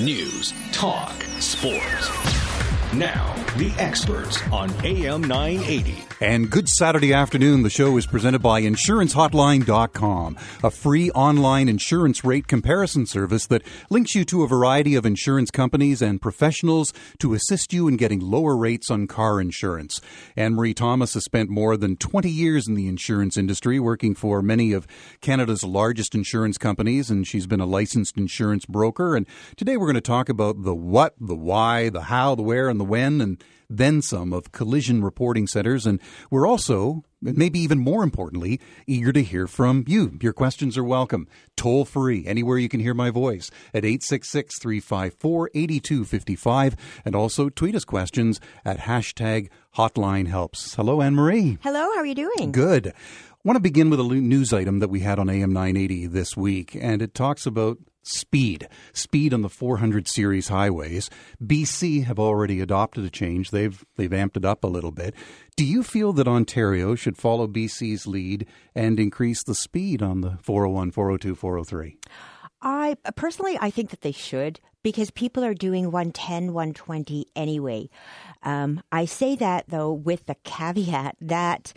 News, talk, sports. Now, the experts on AM 980. And good Saturday afternoon. The show is presented by InsuranceHotline.com, a free online insurance rate comparison service that links you to a variety of insurance companies and professionals to assist you in getting lower rates on car insurance. Anne Marie Thomas has spent more than 20 years in the insurance industry, working for many of Canada's largest insurance companies, and she's been a licensed insurance broker. And today we're going to talk about the what, the why, the how, the where, and the when, and then some of collision reporting centers. And we're also, maybe even more importantly, eager to hear from you. Your questions are welcome. Toll free, anywhere you can hear my voice at 866 354 8255. And also tweet us questions at hashtag hotline helps. Hello, Anne Marie. Hello, how are you doing? Good. I want to begin with a news item that we had on AM 980 this week, and it talks about speed. Speed on the 400 series highways. BC have already adopted a change. They've they've amped it up a little bit. Do you feel that Ontario should follow BC's lead and increase the speed on the 401, 402, 403? I personally, I think that they should because people are doing 110, 120 anyway. Um, I say that though with the caveat that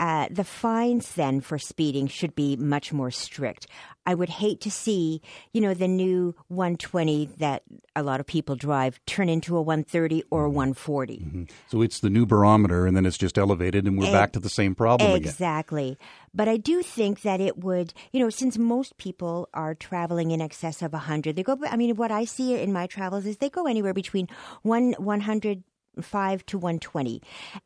uh, the fines then for speeding should be much more strict. I would hate to see, you know, the new 120 that a lot of people drive turn into a 130 or a 140. Mm-hmm. So it's the new barometer, and then it's just elevated, and we're back to the same problem exactly. again. Exactly. But I do think that it would, you know, since most people are traveling in excess of 100, they go, I mean, what I see in my travels is they go anywhere between one 105 to 120.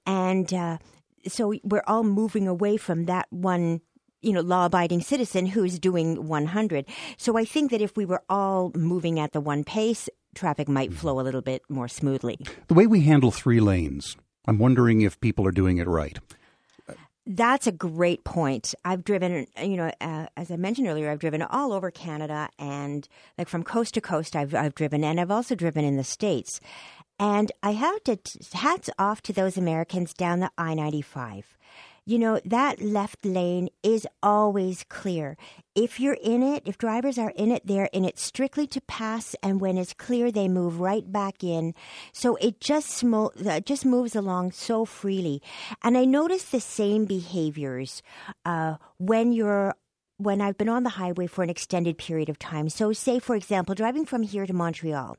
And, uh, so we're all moving away from that one you know law abiding citizen who's doing 100 so i think that if we were all moving at the one pace traffic might mm-hmm. flow a little bit more smoothly the way we handle three lanes i'm wondering if people are doing it right that's a great point. I've driven, you know, uh, as I mentioned earlier, I've driven all over Canada and like from coast to coast, I've, I've driven, and I've also driven in the States. And I have to hats off to those Americans down the I 95. You know, that left lane is always clear. If you're in it, if drivers are in it, they're in it strictly to pass, and when it's clear, they move right back in. So it just smo- uh, just moves along so freely. And I notice the same behaviors uh, when you're when I've been on the highway for an extended period of time. So, say, for example, driving from here to Montreal,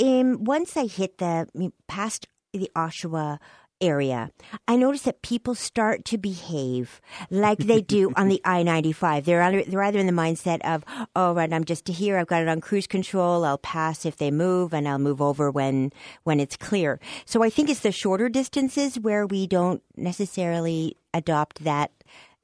um, once I hit the past the Oshawa area, I notice that people start to behave like they do on the I ninety five. They're either, they're either in the mindset of, oh right, I'm just here. I've got it on cruise control. I'll pass if they move, and I'll move over when when it's clear. So I think it's the shorter distances where we don't necessarily adopt that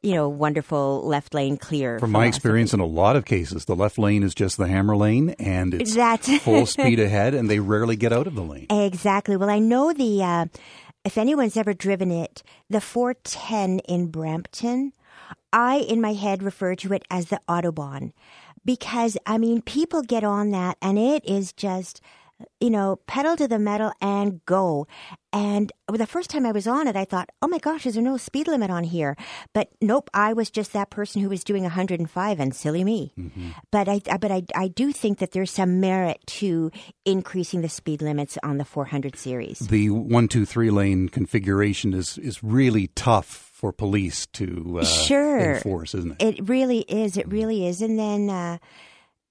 you know, wonderful left lane clear. From my experience, in a lot of cases, the left lane is just the hammer lane, and it's That's full speed ahead, and they rarely get out of the lane. Exactly. Well, I know the. Uh, if anyone's ever driven it, the 410 in Brampton, I in my head refer to it as the autobahn, because I mean, people get on that, and it is just you know, pedal to the metal and go. And the first time I was on it, I thought, oh my gosh, is there no speed limit on here? But nope, I was just that person who was doing 105 and silly me. Mm-hmm. But I, but I, I do think that there's some merit to increasing the speed limits on the 400 series. The one, two, three lane configuration is, is really tough for police to uh, sure. enforce, isn't it? It really is. It really is. And then, uh,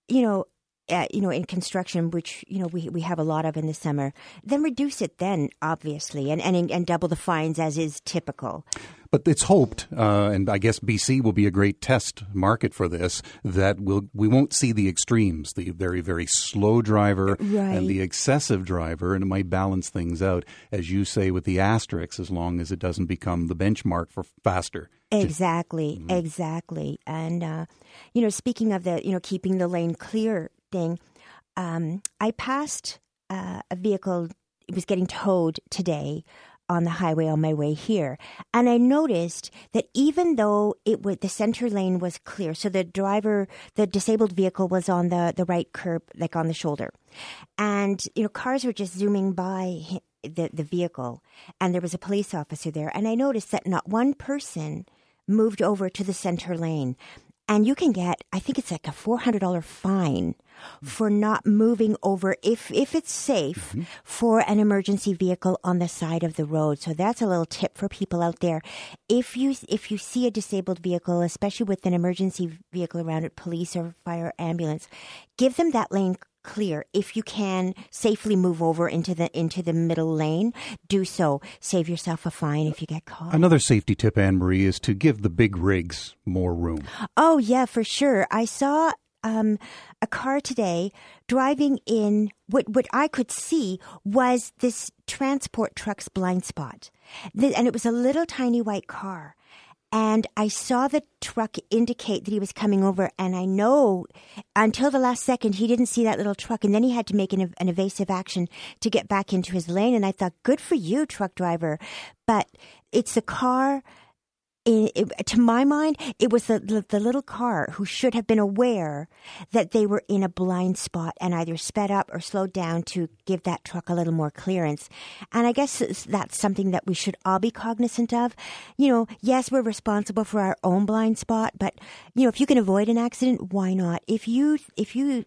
you know, uh, you know, in construction, which you know we we have a lot of in the summer, then reduce it then, obviously, and and and double the fines as is typical. But it's hoped, uh, and I guess BC will be a great test market for this. That we'll we won't see the extremes, the very very slow driver right. and the excessive driver, and it might balance things out, as you say, with the asterisks, as long as it doesn't become the benchmark for faster. Exactly, mm-hmm. exactly, and uh, you know, speaking of the you know keeping the lane clear thing, um, I passed uh, a vehicle. It was getting towed today on the highway on my way here, and I noticed that even though it would, the center lane was clear, so the driver, the disabled vehicle was on the the right curb, like on the shoulder, and you know cars were just zooming by the the vehicle, and there was a police officer there, and I noticed that not one person moved over to the center lane. And you can get I think it's like a four hundred dollar fine for not moving over if if it's safe mm-hmm. for an emergency vehicle on the side of the road. So that's a little tip for people out there. If you if you see a disabled vehicle, especially with an emergency vehicle around it, police or fire ambulance, give them that lane clear. If you can safely move over into the into the middle lane, do so. Save yourself a fine if you get caught. Another safety tip, Anne Marie, is to give the big rigs more room. Oh yeah, for sure. I saw um, a car today driving in what what I could see was this transport truck's blind spot, and it was a little tiny white car. And I saw the truck indicate that he was coming over, and I know until the last second he didn't see that little truck, and then he had to make an, an evasive action to get back into his lane. And I thought, good for you, truck driver. But it's the car it, to my mind, it was the, the, the, little car who should have been aware that they were in a blind spot and either sped up or slowed down to give that truck a little more clearance. And I guess that's something that we should all be cognizant of. You know, yes, we're responsible for our own blind spot, but you know, if you can avoid an accident, why not? If you if you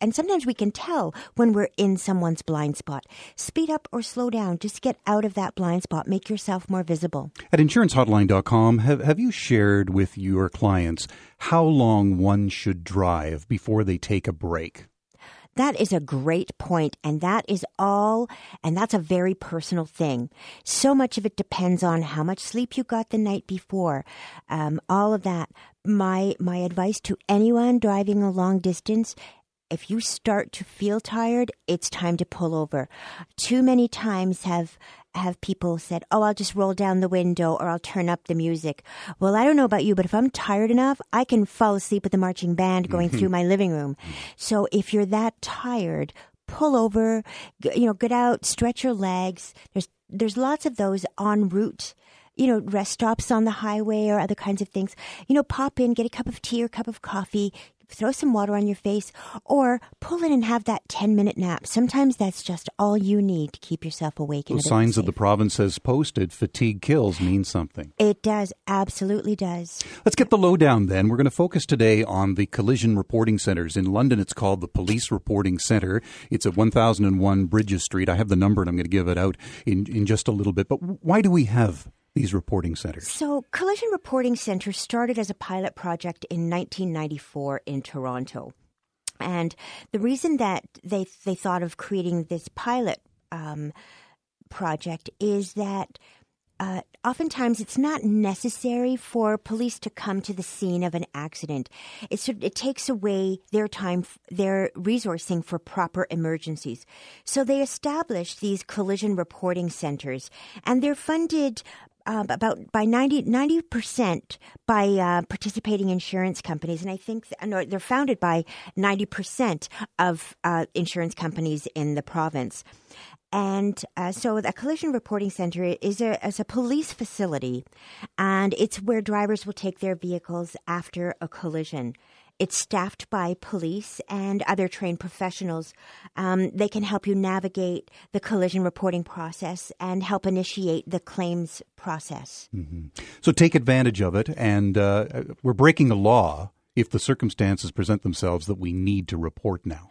and sometimes we can tell when we're in someone's blind spot. Speed up or slow down. Just get out of that blind spot. Make yourself more visible. At insurancehotline.com, have, have you shared with your clients how long one should drive before they take a break? That is a great point, and that is all, and that's a very personal thing. So much of it depends on how much sleep you got the night before, um, all of that. My my advice to anyone driving a long distance if you start to feel tired, it's time to pull over. Too many times have have people said, "Oh, I'll just roll down the window or I'll turn up the music." Well, I don't know about you, but if I'm tired enough, I can fall asleep with the marching band going mm-hmm. through my living room. So if you're that tired, pull over, you know, get out, stretch your legs. There's there's lots of those en route you know, rest stops on the highway or other kinds of things. You know, pop in, get a cup of tea or cup of coffee, throw some water on your face, or pull in and have that 10 minute nap. Sometimes that's just all you need to keep yourself awake. The signs of the province has posted fatigue kills mean something. It does, absolutely does. Let's get the lowdown then. We're going to focus today on the collision reporting centers. In London, it's called the Police Reporting Center. It's at 1001 Bridges Street. I have the number and I'm going to give it out in, in just a little bit. But why do we have these reporting centers? So, Collision Reporting Center started as a pilot project in 1994 in Toronto. And the reason that they, they thought of creating this pilot um, project is that uh, oftentimes it's not necessary for police to come to the scene of an accident. It's, it takes away their time, their resourcing for proper emergencies. So they established these collision reporting centers, and they're funded uh, about by 90 percent by uh, participating insurance companies, and I think no, they're founded by ninety percent of uh, insurance companies in the province. And uh, so the Collision Reporting Center is a, is a police facility, and it's where drivers will take their vehicles after a collision. It's staffed by police and other trained professionals. Um, they can help you navigate the collision reporting process and help initiate the claims process. Mm-hmm. So take advantage of it. And uh, we're breaking a law if the circumstances present themselves that we need to report now.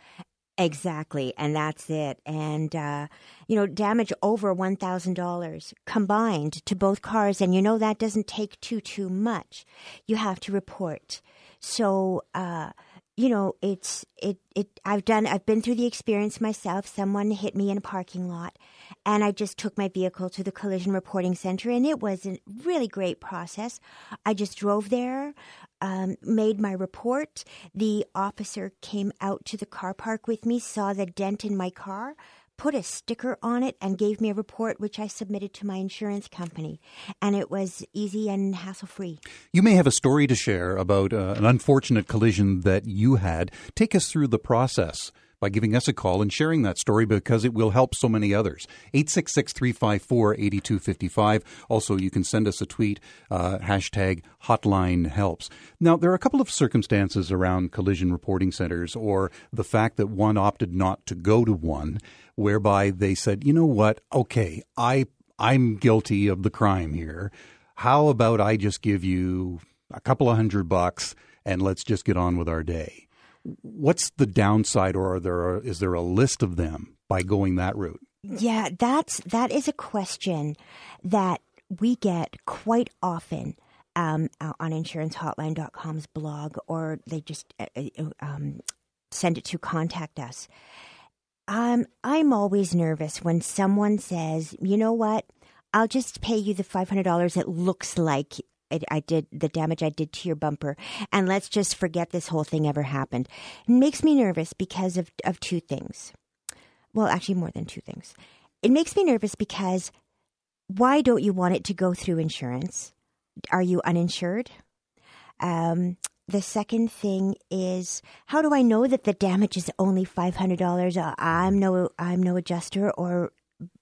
Exactly, and that's it. And uh, you know, damage over one thousand dollars combined to both cars, and you know that doesn't take too too much. You have to report. So, uh, you know, it's it it. I've done. I've been through the experience myself. Someone hit me in a parking lot, and I just took my vehicle to the collision reporting center, and it was a really great process. I just drove there, um, made my report. The officer came out to the car park with me, saw the dent in my car put a sticker on it and gave me a report which I submitted to my insurance company. And it was easy and hassle free. You may have a story to share about uh, an unfortunate collision that you had. Take us through the process by giving us a call and sharing that story because it will help so many others. 866 354 8255. Also, you can send us a tweet, uh, hashtag hotline helps. Now, there are a couple of circumstances around collision reporting centers or the fact that one opted not to go to one whereby they said, you know what? Okay, I, I'm guilty of the crime here. How about I just give you a couple of hundred bucks and let's just get on with our day. What's the downside, or are there is there a list of them by going that route? Yeah, that's that is a question that we get quite often um, on insurancehotline.com's blog, or they just uh, uh, um, send it to contact us. Um, I'm always nervous when someone says, you know what, I'll just pay you the $500 it looks like I, did the damage I did to your bumper, and let's just forget this whole thing ever happened. It makes me nervous because of, of two things. Well, actually, more than two things. It makes me nervous because why don't you want it to go through insurance? Are you uninsured? Um, the second thing is how do I know that the damage is only five hundred dollars? Uh, I'm no I'm no adjuster or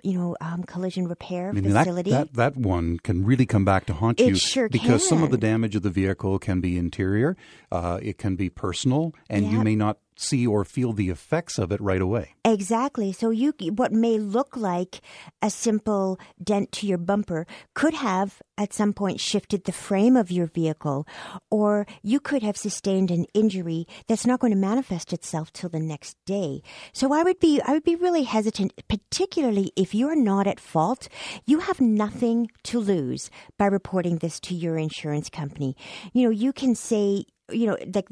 you know um, collision repair I mean, facility. That, that, that one can really come back to haunt it you sure because can. some of the damage of the vehicle can be interior, uh, it can be personal, and yep. you may not see or feel the effects of it right away. Exactly. So you what may look like a simple dent to your bumper could have at some point shifted the frame of your vehicle or you could have sustained an injury that's not going to manifest itself till the next day. So I would be I would be really hesitant particularly if you're not at fault. You have nothing to lose by reporting this to your insurance company. You know, you can say you know, like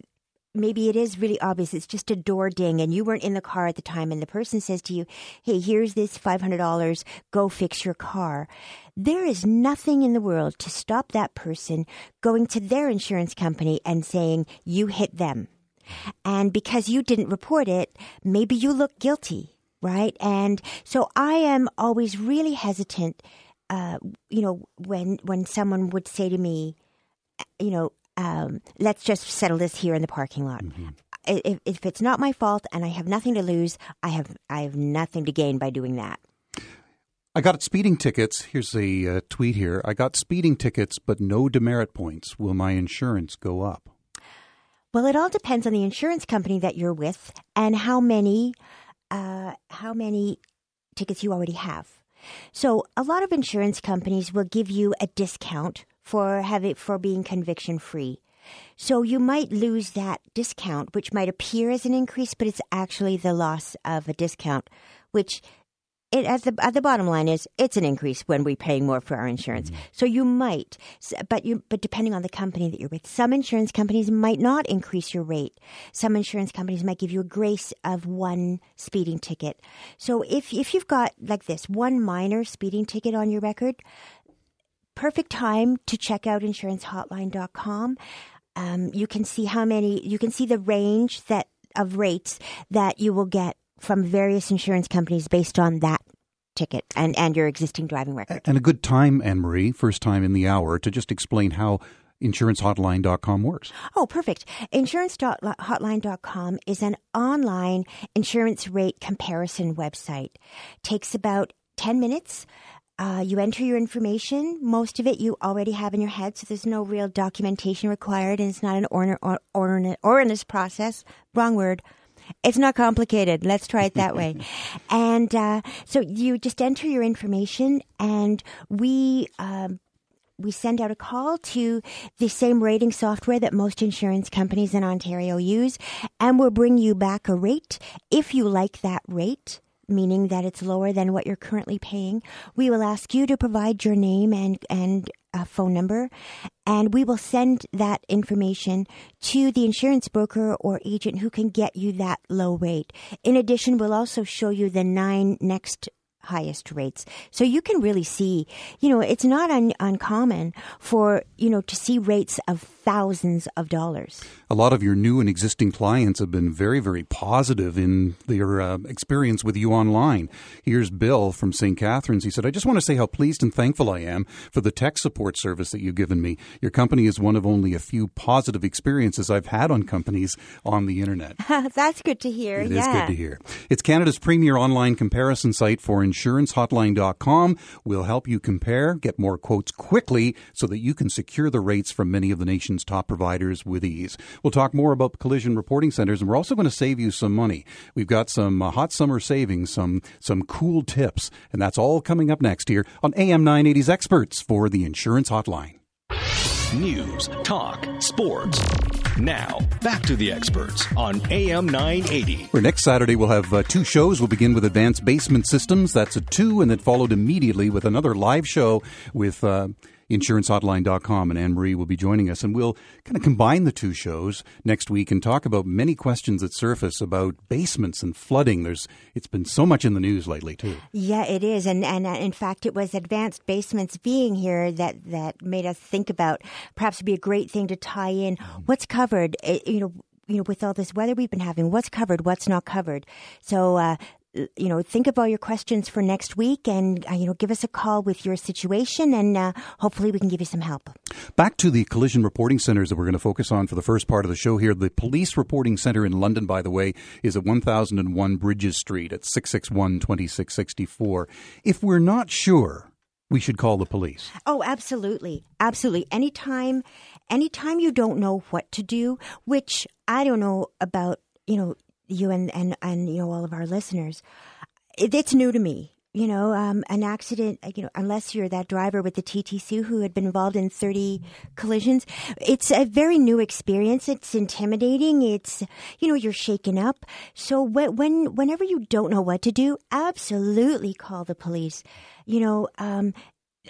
maybe it is really obvious. It's just a door ding and you weren't in the car at the time and the person says to you, Hey, here's this $500. Go fix your car. There is nothing in the world to stop that person going to their insurance company and saying you hit them. And because you didn't report it, maybe you look guilty, right? And so I am always really hesitant, uh, you know, when, when someone would say to me, you know, um, let's just settle this here in the parking lot. Mm-hmm. If, if it's not my fault and I have nothing to lose, I have I have nothing to gain by doing that. I got speeding tickets. Here's a uh, tweet here. I got speeding tickets, but no demerit points. Will my insurance go up? Well, it all depends on the insurance company that you're with and how many uh, how many tickets you already have. So, a lot of insurance companies will give you a discount for having for being conviction free. So you might lose that discount, which might appear as an increase, but it's actually the loss of a discount, which it, at the at the bottom line is it's an increase when we're paying more for our insurance. Mm-hmm. So you might, but you but depending on the company that you're with, some insurance companies might not increase your rate. Some insurance companies might give you a grace of one speeding ticket. So if if you've got like this one minor speeding ticket on your record, perfect time to check out insurancehotline.com. Um, you can see how many, you can see the range that of rates that you will get from various insurance companies based on that ticket and, and your existing driving record. And a good time, Anne Marie, first time in the hour, to just explain how insurancehotline.com works. Oh, perfect. Insurancehotline.com is an online insurance rate comparison website. Takes about 10 minutes. Uh, you enter your information. Most of it you already have in your head, so there's no real documentation required, and it's not an or, or, or, onerous process. Wrong word. It's not complicated. Let's try it that way. and uh, so you just enter your information, and we. Um, we send out a call to the same rating software that most insurance companies in Ontario use, and we'll bring you back a rate. If you like that rate, meaning that it's lower than what you're currently paying, we will ask you to provide your name and, and a phone number, and we will send that information to the insurance broker or agent who can get you that low rate. In addition, we'll also show you the nine next highest rates. So you can really see, you know, it's not un- uncommon for, you know, to see rates of thousands of dollars. A lot of your new and existing clients have been very, very positive in their uh, experience with you online. Here's Bill from St. Catharines. He said, I just want to say how pleased and thankful I am for the tech support service that you've given me. Your company is one of only a few positive experiences I've had on companies on the internet. That's good to hear. It yeah. is good to hear. It's Canada's premier online comparison site for insurancehotline.com. We'll help you compare, get more quotes quickly so that you can secure the rates from many of the nation's nation's top providers with ease. We'll talk more about collision reporting centers, and we're also going to save you some money. We've got some uh, hot summer savings, some some cool tips, and that's all coming up next here on AM 980's Experts for the Insurance Hotline. News, talk, sports. Now, back to the experts on AM 980. For next Saturday, we'll have uh, two shows. We'll begin with Advanced Basement Systems. That's a 2, and then followed immediately with another live show with. Uh, insurancehotline.com, and Anne Marie will be joining us. And we'll kind of combine the two shows next week and talk about many questions that surface about basements and flooding. There's It's been so much in the news lately, too. Yeah, it is. And, and uh, in fact, it was advanced basements being here that, that made us think about perhaps it'd be a great thing to tie in what's covered. Eh, you know, you know, with all this weather we've been having, what's covered, what's not covered. So, uh, you know, think of all your questions for next week and, uh, you know, give us a call with your situation and uh, hopefully we can give you some help. Back to the collision reporting centers that we're going to focus on for the first part of the show here. The police reporting center in London, by the way, is at 1001 Bridges Street at 661 2664. If we're not sure, we should call the police. Oh, absolutely. Absolutely. Anytime, anytime you don't know what to do, which I don't know about, you know, you and, and, and you know all of our listeners. It, it's new to me. You know, um, an accident. You know, unless you're that driver with the TTC who had been involved in 30 collisions, it's a very new experience. It's intimidating. It's you know you're shaken up. So when, when whenever you don't know what to do, absolutely call the police. You know, um,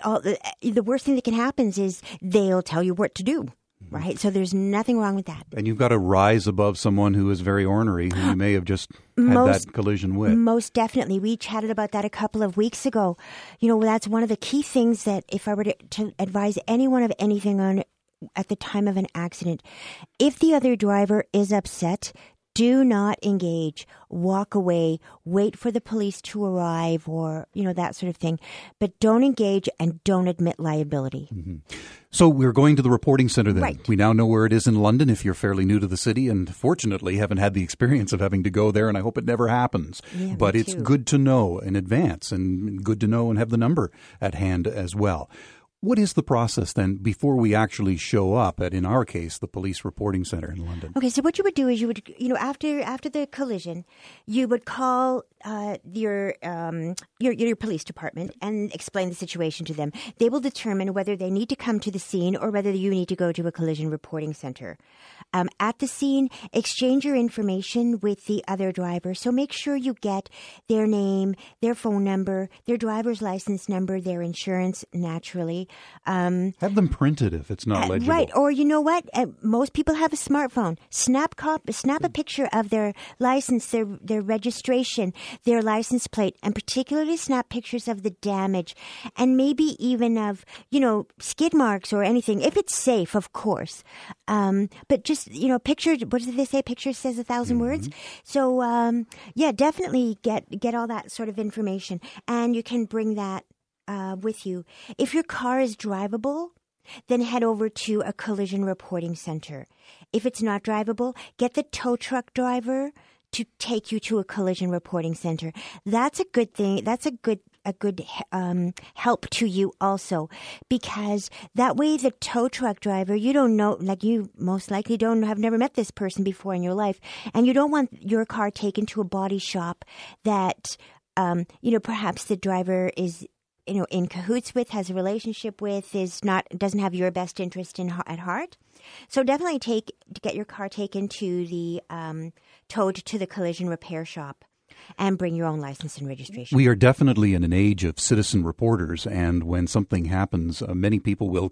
all the, the worst thing that can happen is they'll tell you what to do Mm-hmm. right? So there's nothing wrong with that. And you've got to rise above someone who is very ornery, who you may have just had most, that collision with. Most definitely. We chatted about that a couple of weeks ago. You know, that's one of the key things that if I were to, to advise anyone of anything on at the time of an accident, if the other driver is upset, do not engage. Walk away. Wait for the police to arrive or you know that sort of thing. But don't engage and don't admit liability. Mm-hmm. so we're going to the reporting center then. Right. we now know where it is in london if you're fairly new to the city and fortunately haven't had the experience of having to go there and i hope it never happens. Yeah, but it's good to know in advance and good to know and have the number at hand as well what is the process then before we actually show up at, in our case, the police reporting center in London? Okay, so what you would do is you would, you know, after after the collision, you would call uh, your, um, your your police department and explain the situation to them. They will determine whether they need to come to the scene or whether you need to go to a collision reporting center. Um, at the scene, exchange your information with the other driver. So make sure you get their name, their phone number, their driver's license number, their insurance, naturally. Um, have them printed if it's not uh, legible. Right. Or you know what? Uh, most people have a smartphone. Snap cop, snap a picture of their license, their their registration, their license plate, and particularly snap pictures of the damage, and maybe even of you know skid marks or anything if it's safe, of course. Um, but just you know, picture. What did they say? Picture says a 1000 mm-hmm. words. So um, yeah, definitely get get all that sort of information, and you can bring that uh, with you. If your car is drivable, then head over to a collision reporting center. If it's not drivable, get the tow truck driver to take you to a collision reporting center. That's a good thing. That's a good a good um, help to you also because that way the tow truck driver you don't know like you most likely don't have never met this person before in your life and you don't want your car taken to a body shop that um, you know perhaps the driver is you know in cahoots with, has a relationship with, is not doesn't have your best interest in at heart. So definitely take get your car taken to the um, towed to the collision repair shop and bring your own license and registration. We are definitely in an age of citizen reporters, and when something happens, uh, many people will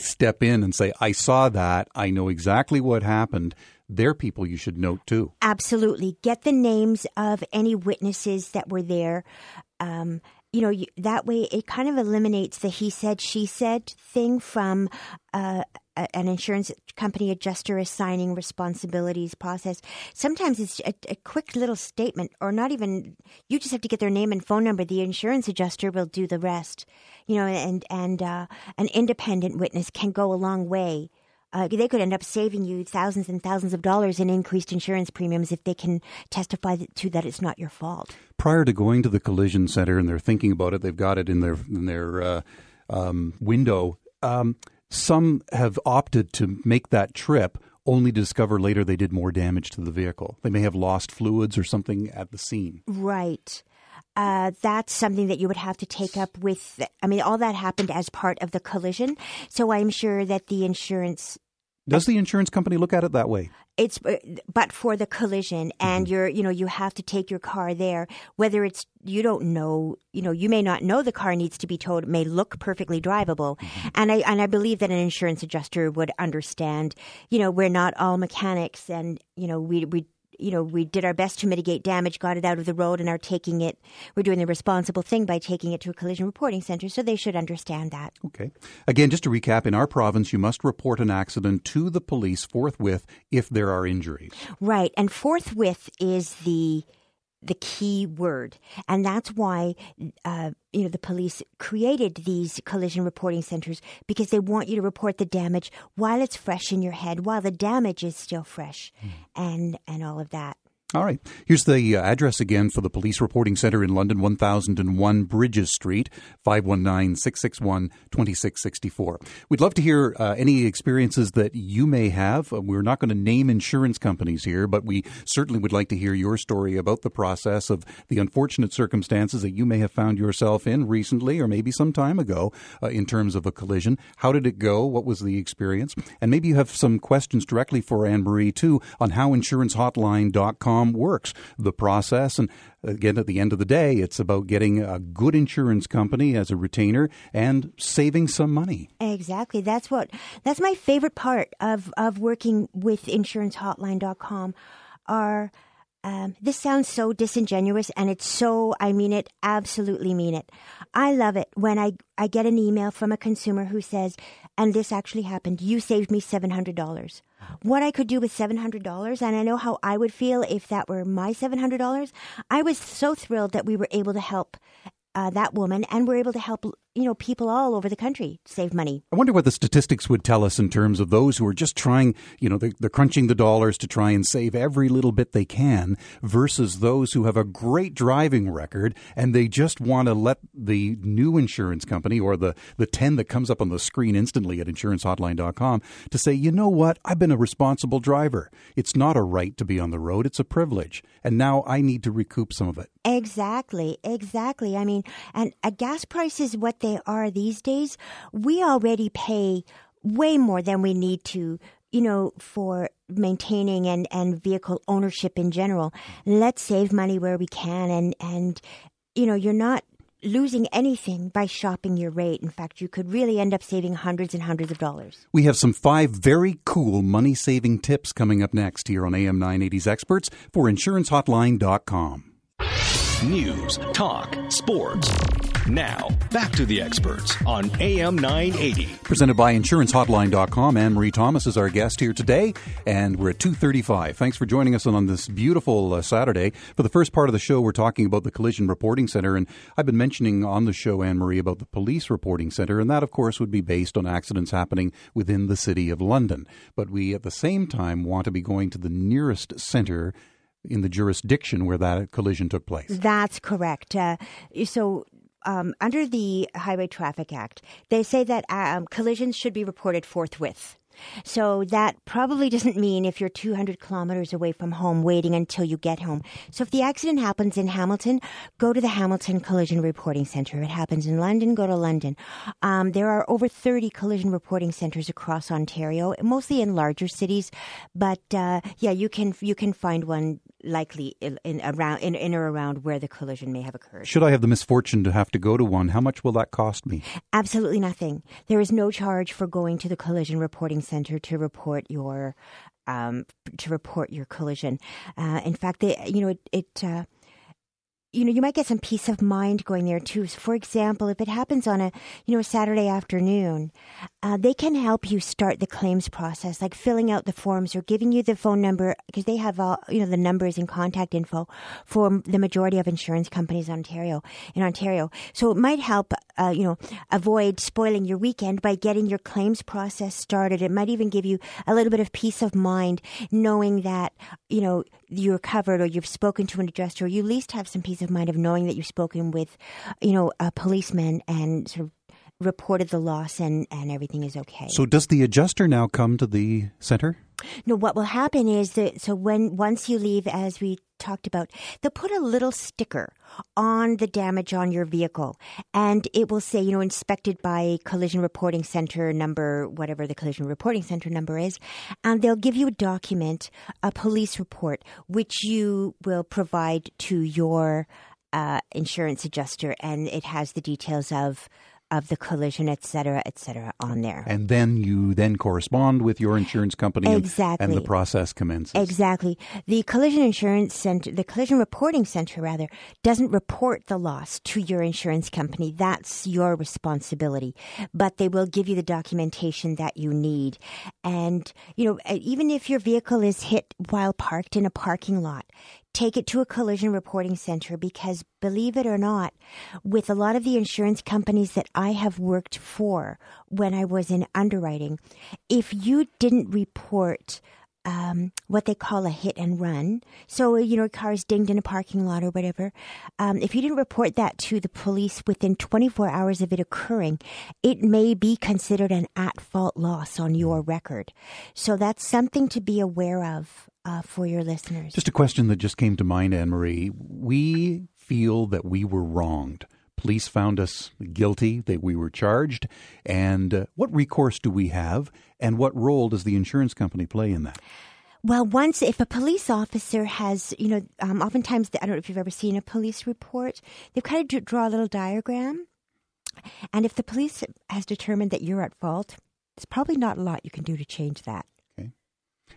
step in and say, I saw that. I know exactly what happened. They're people you should note too. Absolutely. Get the names of any witnesses that were there. Um, you know, that way it kind of eliminates the he said, she said thing from uh, an insurance company adjuster assigning responsibilities process. Sometimes it's a, a, quick little statement, or not even. You just have to get their name and phone number. The insurance adjuster will do the rest. You know, and and uh, an independent witness can go a long way uh, they could end up saving you thousands and thousands of dollars in increased insurance premiums if they can testify to that it's not your fault. Prior to going to the collision center and they're thinking about it, they've got it in their in their uh, um, window. Um, some have opted to make that trip only to discover later they did more damage to the vehicle. They may have lost fluids or something at the scene. Right. Uh, that's something that you would have to take up with. I mean, all that happened as part of the collision. So I'm sure that the insurance does the insurance company look at it that way? It's uh, but for the collision, and mm-hmm. you're you know you have to take your car there. Whether it's you don't know, you know, you may not know the car needs to be towed. It may look perfectly drivable, mm-hmm. and I and I believe that an insurance adjuster would understand. You know, we're not all mechanics, and you know we we you know, we did our best to mitigate damage, got it out of the road, and are taking it. We're doing the responsible thing by taking it to a collision reporting center, so they should understand that. Okay. Again, just to recap, in our province, you must report an accident to the police forthwith if there are injuries. Right, and forthwith is the the key word, and that's why uh, you know the police created these collision reporting centers because they want you to report the damage while it's fresh in your head, while the damage is still fresh, mm. and and all of that. All right. Here's the uh, address again for the Police Reporting Center in London, 1001 Bridges Street, 519 661 2664. We'd love to hear uh, any experiences that you may have. Uh, we're not going to name insurance companies here, but we certainly would like to hear your story about the process of the unfortunate circumstances that you may have found yourself in recently or maybe some time ago uh, in terms of a collision. How did it go? What was the experience? And maybe you have some questions directly for Anne Marie, too, on how works, the process. And again, at the end of the day, it's about getting a good insurance company as a retainer and saving some money. Exactly. That's what, that's my favorite part of, of working with insurancehotline.com are, um, this sounds so disingenuous and it's so, I mean it, absolutely mean it. I love it when I, I get an email from a consumer who says, and this actually happened, you saved me $700 what I could do with $700. And I know how I would feel if that were my $700. I was so thrilled that we were able to help uh, that woman, and we're able to help you know people all over the country save money. I wonder what the statistics would tell us in terms of those who are just trying, you know, they're, they're crunching the dollars to try and save every little bit they can, versus those who have a great driving record and they just want to let the new insurance company or the the ten that comes up on the screen instantly at insurancehotline.com to say, you know what, I've been a responsible driver. It's not a right to be on the road; it's a privilege, and now I need to recoup some of it. Exactly, exactly. I mean, and a gas price is what they are these days. We already pay way more than we need to, you know, for maintaining and, and vehicle ownership in general. Let's save money where we can and, and, you know, you're not losing anything by shopping your rate. In fact, you could really end up saving hundreds and hundreds of dollars. We have some five very cool money saving tips coming up next here on AM 980's Experts for InsuranceHotline.com. News, talk, sports. Now, back to the experts on AM 980. Presented by InsuranceHotline.com. Anne Marie Thomas is our guest here today, and we're at 235. Thanks for joining us on this beautiful uh, Saturday. For the first part of the show, we're talking about the Collision Reporting Center, and I've been mentioning on the show, Anne Marie, about the Police Reporting Center, and that, of course, would be based on accidents happening within the City of London. But we, at the same time, want to be going to the nearest center in the jurisdiction where that collision took place. That's correct. Uh, so um, under the Highway Traffic Act, they say that um, collisions should be reported forthwith. So that probably doesn't mean if you're 200 kilometers away from home waiting until you get home. So if the accident happens in Hamilton, go to the Hamilton Collision Reporting Center. If it happens in London, go to London. Um, there are over 30 collision reporting centers across Ontario, mostly in larger cities. But uh, yeah, you can you can find one likely in, in around in, in or around where the collision may have occurred. Should I have the misfortune to have to go to one, how much will that cost me? Absolutely nothing. There is no charge for going to the collision reporting center to report your um, to report your collision. Uh, in fact, they, you know, it, it uh, you know, you might get some peace of mind going there too. For example, if it happens on a, you know, a Saturday afternoon, uh, they can help you start the claims process, like filling out the forms or giving you the phone number because they have all, you know, the numbers and contact info for the majority of insurance companies in Ontario. In Ontario, so it might help, uh, you know, avoid spoiling your weekend by getting your claims process started. It might even give you a little bit of peace of mind knowing that, you know, you're covered or you've spoken to an adjuster, or you at least have some peace of mind of knowing that you've spoken with, you know, a policeman and sort of reported the loss and, and everything is okay. So does the adjuster now come to the center? No, what will happen is that so when once you leave, as we talked about, they'll put a little sticker on the damage on your vehicle, and it will say, you know, inspected by Collision Reporting Center number, whatever the Collision Reporting Center number is, and they'll give you a document, a police report, which you will provide to your uh, insurance adjuster, and it has the details of of the collision, et cetera, et cetera, on there. And then you then correspond with your insurance company, and- Exactly. and the process commences. Exactly. The collision insurance center, the collision reporting center rather, doesn't report the loss to your insurance company. That's your responsibility. But they will give you the documentation that you need. And, you know, even if your vehicle is hit while parked in a parking lot, take it to a collision reporting center because believe it or not, with a lot of the insurance companies that I have worked for when I was in underwriting, if you didn't report um, what they call a hit and run. So, you know, a car is dinged in a parking lot or whatever. Um, if you didn't report that to the police within 24 hours of it occurring, it may be considered an at fault loss on your record. So that's something to be aware of uh, for your listeners. Just a question that just came to mind, Anne Marie. We feel that we were wronged. Police found us guilty, that we were charged. And uh, what recourse do we have? And what role does the insurance company play in that? Well, once if a police officer has, you know, um, oftentimes I don't know if you've ever seen a police report. They kind of draw a little diagram, and if the police has determined that you're at fault, there's probably not a lot you can do to change that.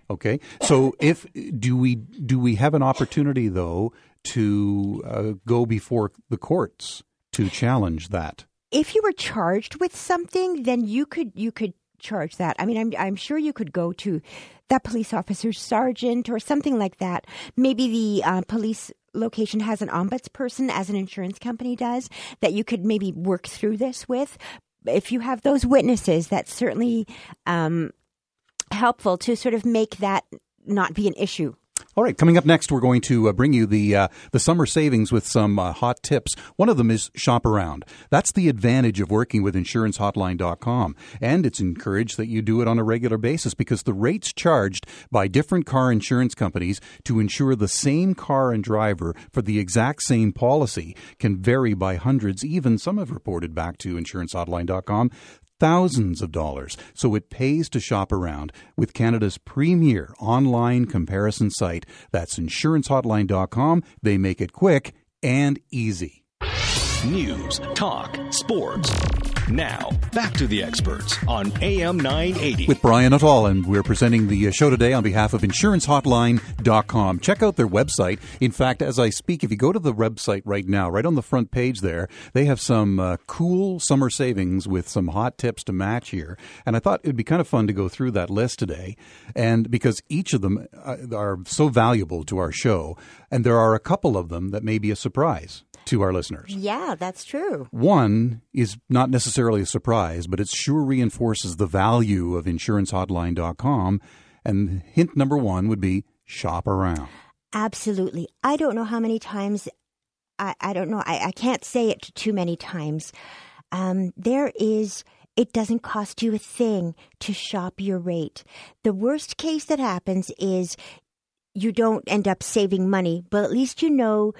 Okay. So if do we do we have an opportunity though to uh, go before the courts to challenge that? If you were charged with something, then you could you could charge that. I mean, I'm I'm sure you could go to that police officer's sergeant or something like that. Maybe the uh, police location has an ombudsperson, as an insurance company does, that you could maybe work through this with. If you have those witnesses, that certainly um, helpful to sort of make that not be an issue. All right, coming up next, we're going to uh, bring you the uh, the summer savings with some uh, hot tips. One of them is shop around. That's the advantage of working with InsuranceHotline.com, and it's encouraged that you do it on a regular basis because the rates charged by different car insurance companies to insure the same car and driver for the exact same policy can vary by hundreds. Even some have reported back to InsuranceHotline.com thousands of dollars. So it pays to shop around with Canada's premier online comparison site. That's insurancehotline.com. They make it quick and easy. News, talk, sports. Now, back to the experts on AM 980. With Brian Nuttall, and we're presenting the show today on behalf of insurancehotline.com. Check out their website. In fact, as I speak, if you go to the website right now, right on the front page there, they have some uh, cool summer savings with some hot tips to match here. And I thought it would be kind of fun to go through that list today. And because each of them uh, are so valuable to our show, and there are a couple of them that may be a surprise to our listeners. Yeah, that's true. One is not necessarily a surprise, but it sure reinforces the value of insurancehotline.com. And hint number one would be shop around. Absolutely. I don't know how many times, I, I don't know, I, I can't say it too many times. Um, there is, it doesn't cost you a thing to shop your rate. The worst case that happens is you don't end up saving money, but at least you know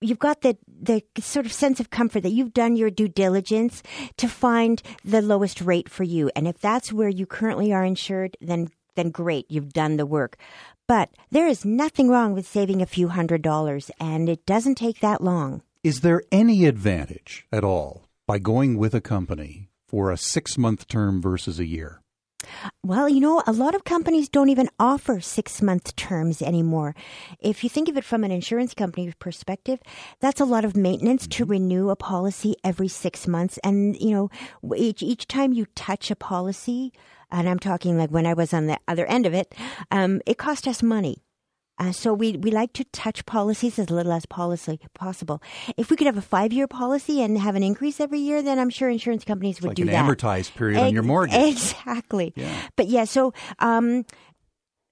you've got the the sort of sense of comfort that you've done your due diligence to find the lowest rate for you. And if that's where you currently are insured, then then great, you've done the work. But there is nothing wrong with saving a few hundred dollars, and it doesn't take that long. Is there any advantage at all by going with a company for a six month term versus a year? Well, you know, a lot of companies don't even offer six month terms anymore. If you think of it from an insurance company perspective, that's a lot of maintenance to renew a policy every six months. And, you know, each, each time you touch a policy, and I'm talking like when I was on the other end of it, um, it cost us money. Uh, so we, we like to touch policies as little as policy possible. If we could have a five year policy and have an increase every year, then I'm sure insurance companies would like do an that. amortized period on your mortgage. Exactly. Yeah. But yeah, so um,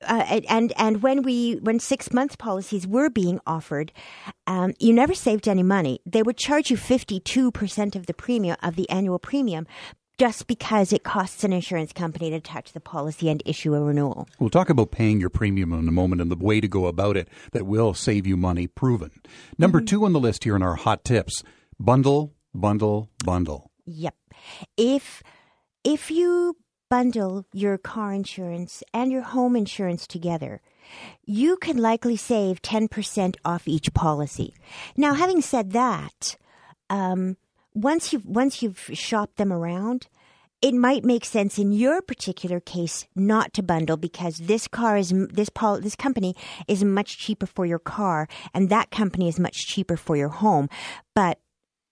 uh, and and when we when six month policies were being offered, um, you never saved any money. They would charge you fifty two percent of the premium of the annual premium. Just because it costs an insurance company to touch the policy and issue a renewal. We'll talk about paying your premium in a moment and the way to go about it that will save you money proven. Number mm-hmm. two on the list here in our hot tips bundle, bundle, bundle. Yep. If if you bundle your car insurance and your home insurance together, you can likely save 10% off each policy. Now, having said that, um, once you've once you've shopped them around, it might make sense in your particular case not to bundle because this car is this pol- this company is much cheaper for your car and that company is much cheaper for your home. But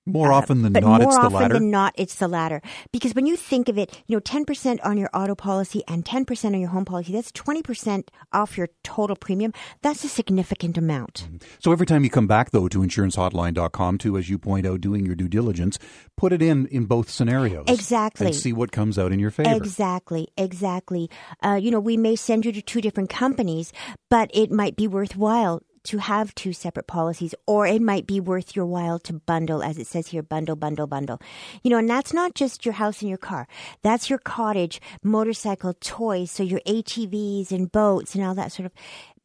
more uh, often than not, it's the latter. More often than not, it's the latter. Because when you think of it, you know, 10% on your auto policy and 10% on your home policy, that's 20% off your total premium. That's a significant amount. Mm-hmm. So every time you come back, though, to insurancehotline.com to, as you point out, doing your due diligence, put it in in both scenarios. Exactly. And see what comes out in your favor. Exactly. Exactly. Uh, you know, we may send you to two different companies, but it might be worthwhile to have two separate policies, or it might be worth your while to bundle, as it says here, bundle, bundle, bundle. You know, and that's not just your house and your car. That's your cottage, motorcycle, toys, so your ATVs and boats and all that sort of.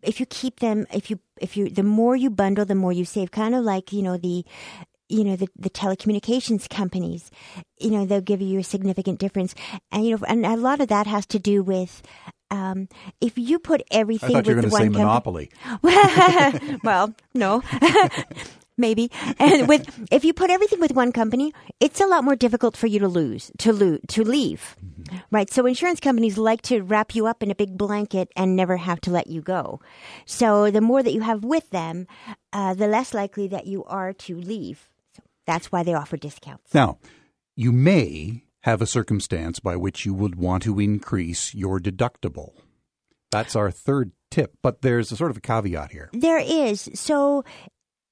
If you keep them, if you, if you, the more you bundle, the more you save. Kind of like, you know, the, you know the, the telecommunications companies you know they'll give you a significant difference and you know and a lot of that has to do with um, if you put everything I thought with you were going to say monopoly. well, no. Maybe. And with if you put everything with one company, it's a lot more difficult for you to lose, to lose, to leave. Mm-hmm. Right? So insurance companies like to wrap you up in a big blanket and never have to let you go. So the more that you have with them, uh, the less likely that you are to leave. So that's why they offer discounts. Now, you may have a circumstance by which you would want to increase your deductible. That's our third tip, but there's a sort of a caveat here. There is. So,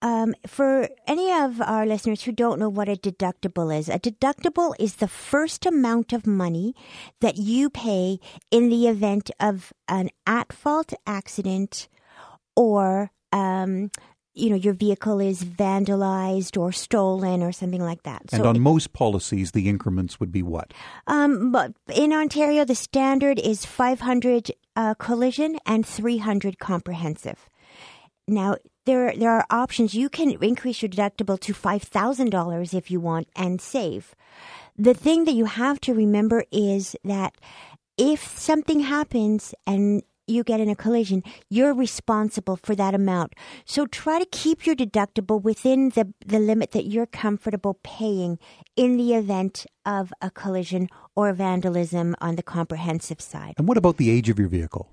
um, for any of our listeners who don't know what a deductible is, a deductible is the first amount of money that you pay in the event of an at fault accident or um, you know your vehicle is vandalized or stolen or something like that. And so on most policies, the increments would be what? Um, but in Ontario, the standard is 500 uh, collision and 300 comprehensive. Now there there are options. You can increase your deductible to five thousand dollars if you want and save. The thing that you have to remember is that if something happens and you get in a collision, you're responsible for that amount. So try to keep your deductible within the, the limit that you're comfortable paying in the event of a collision or vandalism on the comprehensive side. And what about the age of your vehicle?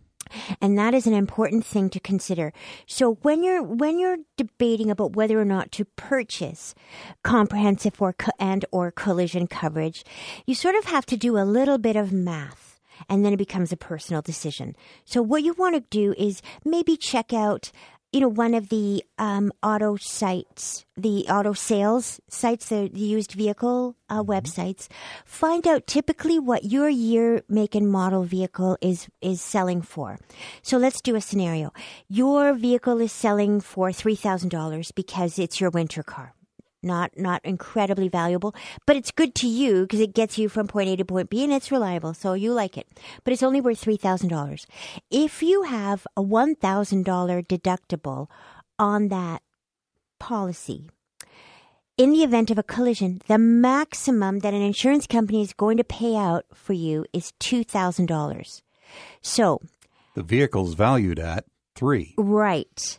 and that is an important thing to consider. So when you're when you're debating about whether or not to purchase comprehensive or and or collision coverage, you sort of have to do a little bit of math and then it becomes a personal decision. So what you want to do is maybe check out you know, one of the um, auto sites, the auto sales sites, the, used vehicle uh, mm-hmm. websites, find out typically what your year, make, and model vehicle is is selling for. So let's do a scenario. Your vehicle is selling for three thousand dollars because it's your winter car not not incredibly valuable, but it's good to you because it gets you from point A to point B and it's reliable, so you like it. But it's only worth three thousand dollars. If you have a one thousand dollar deductible on that policy, in the event of a collision, the maximum that an insurance company is going to pay out for you is two thousand dollars. So the vehicle's valued at three. Right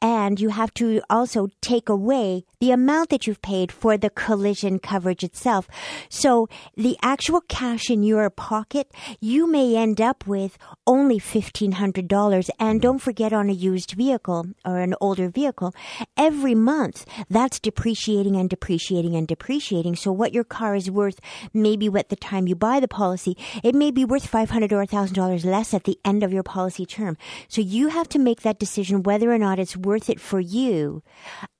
and you have to also take away the amount that you've paid for the collision coverage itself. So the actual cash in your pocket, you may end up with only $1,500. And mm-hmm. don't forget on a used vehicle or an older vehicle, every month that's depreciating and depreciating and depreciating. So what your car is worth, maybe at the time you buy the policy, it may be worth $500 or $1,000 less at the end of your policy term. So you have to make that decision whether or not it's it's worth it for you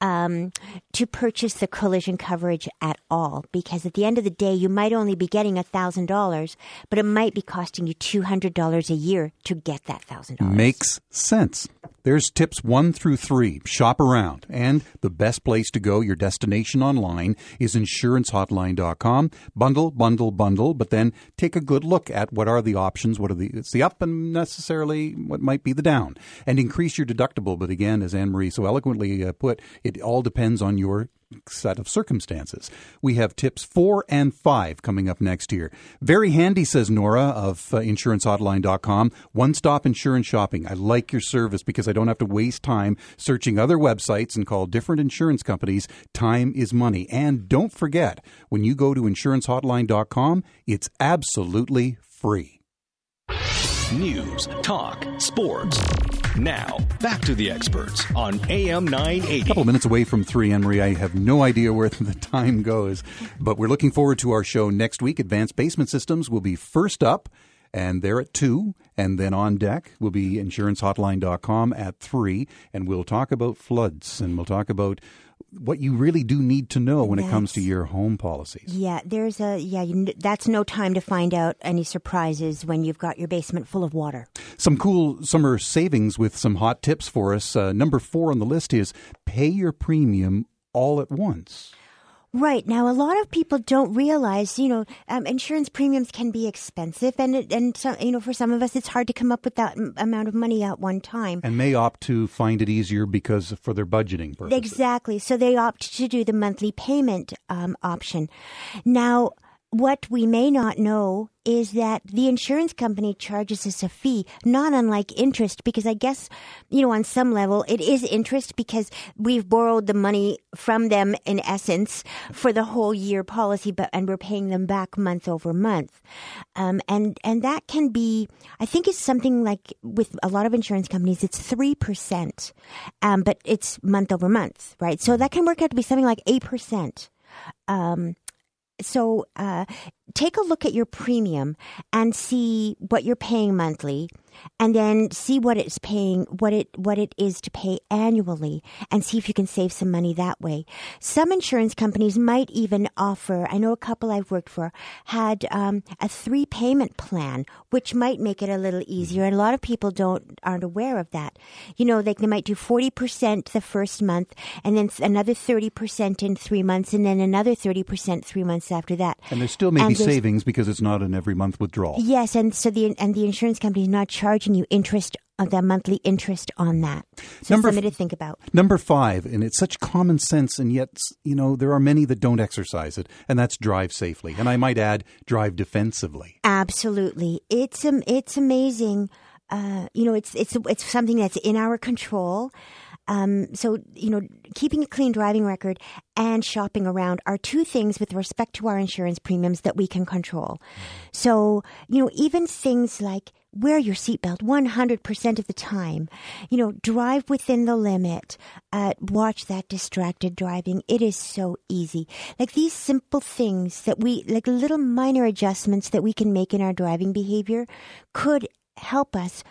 um, to purchase the collision coverage at all. Because at the end of the day, you might only be getting $1,000, but it might be costing you $200 a year to get that $1,000. Makes sense. There's tips one through three. Shop around. And the best place to go, your destination online, is insurancehotline.com. Bundle, bundle, bundle, but then take a good look at what are the options, what are the, it's the up and necessarily what might be the down. And increase your deductible. But again, as Anne Marie so eloquently uh, put, it all depends on your set of circumstances. We have tips four and five coming up next year. Very handy, says Nora of uh, insurancehotline.com. One stop insurance shopping. I like your service because I don't have to waste time searching other websites and call different insurance companies. Time is money. And don't forget, when you go to insurancehotline.com, it's absolutely free. News, talk, sports. Now, back to the experts on AM 980. A couple of minutes away from 3, Emery. I have no idea where the time goes, but we're looking forward to our show next week. Advanced Basement Systems will be first up, and they're at 2. And then on deck will be insurancehotline.com at 3. And we'll talk about floods, and we'll talk about what you really do need to know when it comes to your home policies. Yeah, there's a yeah. You, that's no time to find out any surprises when you've got your basement full of water. Some cool summer savings with some hot tips for us. Uh, number four on the list is pay your premium all at once. Right. Now, a lot of people don't realize, you know, um, insurance premiums can be expensive. And, it, and so, you know, for some of us, it's hard to come up with that m- amount of money at one time. And may opt to find it easier because for their budgeting purposes. Exactly. So they opt to do the monthly payment um, option. Now, what we may not know is that the insurance company charges us a fee, not unlike interest, because I guess, you know, on some level it is interest because we've borrowed the money from them in essence for the whole year policy, but, and we're paying them back month over month. Um, and, and that can be, I think it's something like with a lot of insurance companies, it's 3%, um, but it's month over month, right? So that can work out to be something like 8%. Um, so uh, take a look at your premium and see what you're paying monthly and then see what it's paying what it what it is to pay annually and see if you can save some money that way. Some insurance companies might even offer i know a couple i've worked for had um, a three payment plan which might make it a little easier. And a lot of people don't aren't aware of that. You know they, they might do 40% the first month and then another 30% in three months and then another 30% three months after that. And there still may and be savings because it's not an every month withdrawal. Yes and so the and the insurance company is not charging charging you interest of uh, the monthly interest on that. So number, something to think about. Number five, and it's such common sense, and yet you know there are many that don't exercise it, and that's drive safely. And I might add, drive defensively. Absolutely, it's um, it's amazing. Uh, you know, it's it's it's something that's in our control. Um, so, you know, keeping a clean driving record and shopping around are two things with respect to our insurance premiums that we can control. So, you know, even things like wear your seatbelt 100% of the time. You know, drive within the limit. Uh, watch that distracted driving. It is so easy. Like these simple things that we, like little minor adjustments that we can make in our driving behavior could help us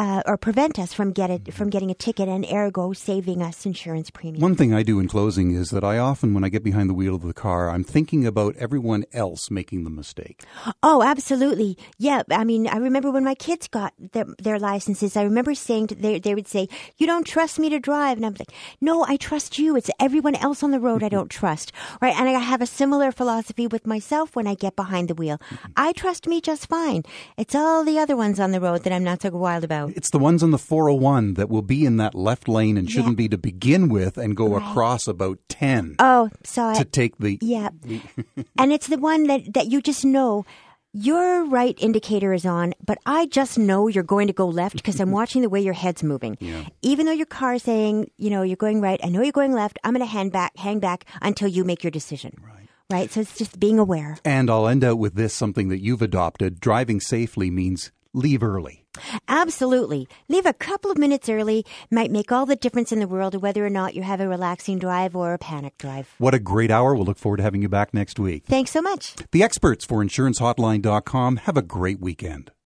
uh, or prevent us from get it, mm-hmm. from getting a ticket and ergo saving us insurance premiums. One thing I do in closing is that I often, when I get behind the wheel of the car, I'm thinking about everyone else making the mistake. Oh, absolutely. Yeah. I mean, I remember when my kids got their, their licenses, I remember saying to, they, they would say, you don't trust me to drive. And I'm like, no, I trust you. It's everyone else on the road I mm-hmm. don't trust. Right. And I have a similar philosophy with myself when I get behind the wheel. Mm-hmm. I trust me just fine. It's all the other ones on the road that I'm not so wild about. It's the ones on the 401 that will be in that left lane and shouldn't yeah. be to begin with and go right. across about 10. Oh, so to take the Yeah. and it's the one that that you just know your right indicator is on, but I just know you're going to go left because I'm watching the way your head's moving. Yeah. Even though your car is saying, you know, you're going right, I know you're going left. I'm going to hang back, hang back until you make your decision. Right. Right. So it's just being aware. And I'll end out with this something that you've adopted. Driving safely means leave early. Absolutely. Leave a couple of minutes early might make all the difference in the world whether or not you have a relaxing drive or a panic drive. What a great hour. We'll look forward to having you back next week. Thanks so much. The experts for insurancehotline.com have a great weekend.